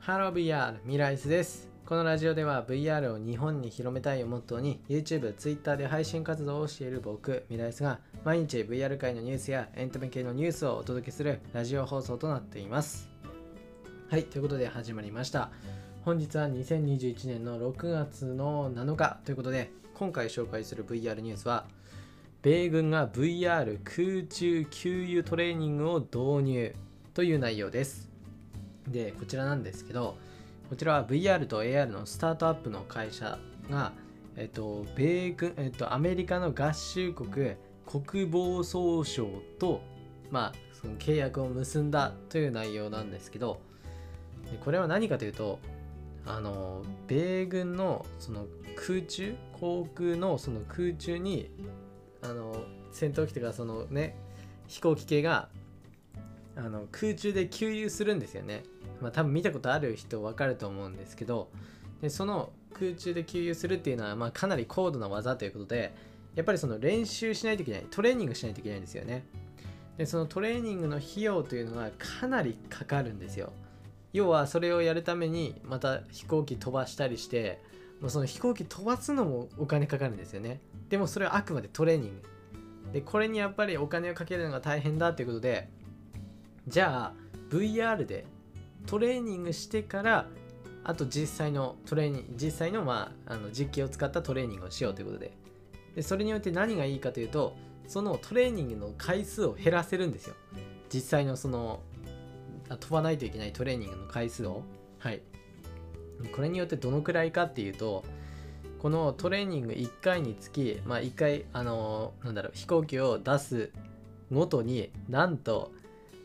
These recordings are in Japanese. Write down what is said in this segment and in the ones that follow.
ハロー VR ミライスです。このラジオでは VR を日本に広めたいをモットーに YouTube、Twitter で配信活動をしている僕ミライスが毎日 VR 界のニュースやエンタメ系のニュースをお届けするラジオ放送となっています。はいということで始まりました。本日は2021年の6月の7日ということで今回紹介する VR ニュースは米軍が VR 空中給油トレーニングを導入という内容です。でこちらなんですけどこちらは VR と AR のスタートアップの会社が、えっと、米軍、えっと、アメリカの合衆国国防総省と、まあ、その契約を結んだという内容なんですけどこれは何かというとあの米軍のその空中航空のその空中にあの戦闘機とかそのね飛行機系があの空中で給油するんですよね。まあ多分見たことある人分かると思うんですけどでその空中で給油するっていうのはまあかなり高度な技ということでやっぱりその練習しないといけないトレーニングしないといけないんですよね。でそのトレーニングの費用というのがかなりかかるんですよ。要はそれをやるためにまた飛行機飛ばしたりしてもうその飛行機飛ばすのもお金かかるんですよね。でもそれはあくまでトレーニング。でこれにやっぱりお金をかけるのが大変だということでじゃあ VR でトレーニングしてからあと実際のトレーニング実際の,、まあ、あの実機を使ったトレーニングをしようということで。でそれによって何がいいかというとそのトレーニングの回数を減らせるんですよ。実際のその飛ばないといけないトレーニングの回数を。はい。これによってどのくらいかっていうとこのトレーニング1回につき、まあ、1回あのなんだろう飛行機を出すごとになんと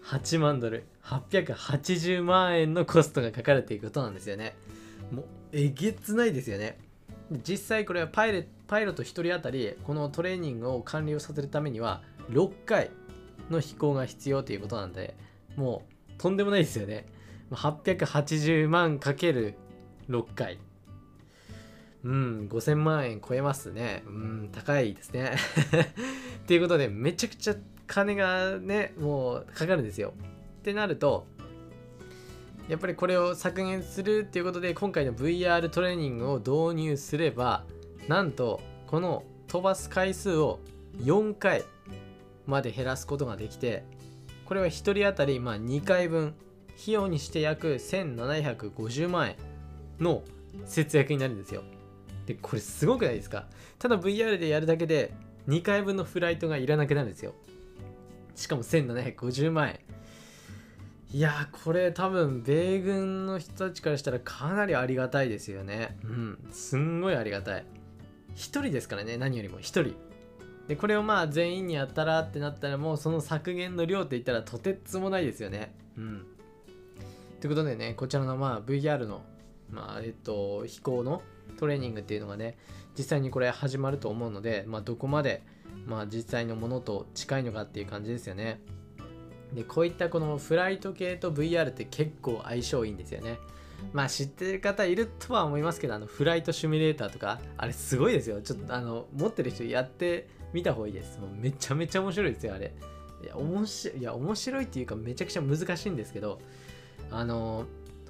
8万ドル。880万円のコストがかかるということなんですよね。もうえげつないですよね。実際これはパイレパイロット1人当たりこのトレーニングを完了させるためには6回の飛行が必要ということなんでもうとんでもないですよね。880万かける6回。うん5000万円超えますね。うん高いですね。ということでめちゃくちゃ金がねもうかかるんですよ。ってなるとやっぱりこれを削減するっていうことで今回の VR トレーニングを導入すればなんとこの飛ばす回数を4回まで減らすことができてこれは1人当たりま2回分費用にして約1750万円の節約になるんですよ。でこれすごくないですか？ただ VR でやるだけで2回分のフライトがいらなくなるんですよ。しかも1750万円。いやこれ多分米軍の人たちからしたらかなりありがたいですよね。うんすんごいありがたい。1人ですからね何よりも1人。でこれをまあ全員にやったらってなったらもうその削減の量って言ったらとてつもないですよね。うん。ということでねこちらのまあ VR のまあえっと飛行のトレーニングっていうのがね実際にこれ始まると思うのでまあどこまでまあ実際のものと近いのかっていう感じですよね。でこういったこのフライト系と VR って結構相性いいんですよね。まあ知ってる方いるとは思いますけどあのフライトシミュレーターとかあれすごいですよ。ちょっとあの持ってる人やってみた方がいいです。もうめちゃめちゃ面白いですよあれ。いや面白いいや面白いっていうかめちゃくちゃ難しいんですけどあの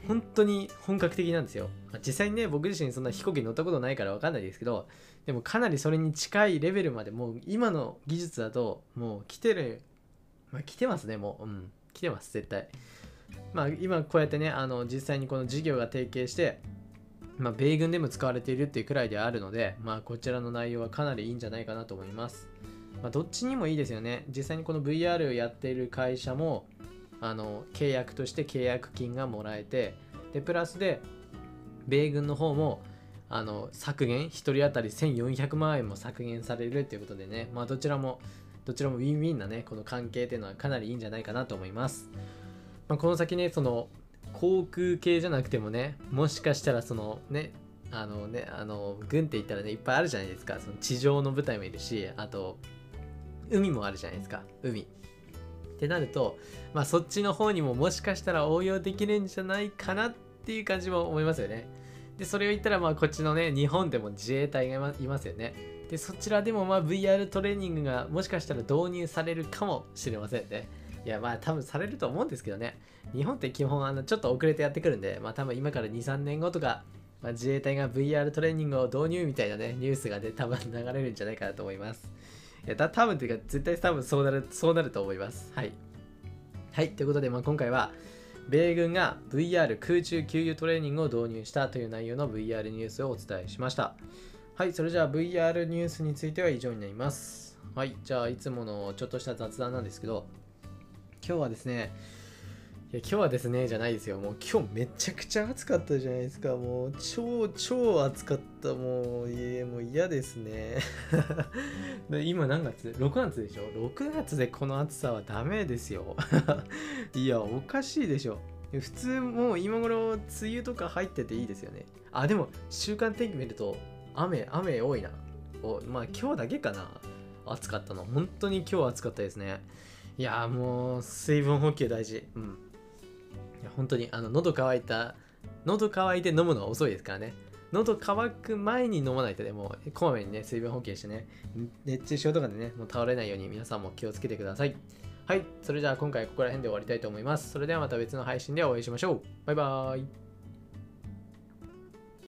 本当に本格的なんですよ実際にね僕自身そんな飛行機乗ったことないから分かんないですけどでもかなりそれに近いレベルまでもう今の技術だともう来てるまあ来てますねもううん来てます絶対まあ今こうやってねあの実際にこの事業が提携してまあ、米軍でも使われているっていうくらいであるので、まあ、こちらの内容はかなりいいんじゃないかなと思います。まあ、どっちにもいいですよね。実際にこの VR をやっている会社も、あの、契約として契約金がもらえて、で、プラスで、米軍の方も、あの、削減、1人当たり1400万円も削減されるっていうことでね、まあ、どちらも、どちらもウィンウィンなね、この関係っていうのはかなりいいんじゃないかなと思います。まあ、この先ね、その、航空系じゃなくてもねもしかしたらそのねあのねあの軍って言ったらねいっぱいあるじゃないですか。その地上の部隊もいるしあと海もあるじゃないですか。海。ってなるとまあそっちの方にももしかしたら応用できるんじゃないかなっていう感じも思いますよね。でそれを言ったらまあこっちのね日本でも自衛隊がいますよね。でそちらでもまあ VR トレーニングがもしかしたら導入されるかもしれませんね。いやまあ多分されると思うんですけどね。日本って基本あのちょっと遅れてやってくるんでまあ多分今から23年後とか、まあ、自衛隊が VR トレーニングを導入みたいなねニュースがね多分流れるんじゃないかなと思います。いや多分っていうか絶対多分そうなるそうなると思います。はい。はいということで、まあ、今回は米軍が VR 空中給油トレーニングを導入したという内容の VR ニュースをお伝えしました。はいそれじゃあ VR ニュースについては以上になります。はいじゃあいつものちょっとした雑談なんですけど今日はですね今日はですねじゃないですよ。もう今日めちゃくちゃ暑かったじゃないですか。もう超超暑かった。もういやもう嫌ですね。で今何月 ?6 月でしょ ?6 月でこの暑さはダメですよ。いやおかしいでしょ。普通もう今頃梅雨とか入ってていいですよね。あでも週間天気見ると雨雨多いな。おまあ今日だけかな。暑かったの。本当に今日暑かったですね。いやもう水分補給大事。うん。いや本当にあの喉乾いた喉乾いて飲むのは遅いですからね。喉乾く前に飲まないとでもこまめにね水分補給してね熱中症とかでねもう倒れないように皆さんも気をつけてください。はいそれじゃあ今回ここら辺で終わりたいと思います。それではまた別の配信でお会いしましょう。バイバーイ。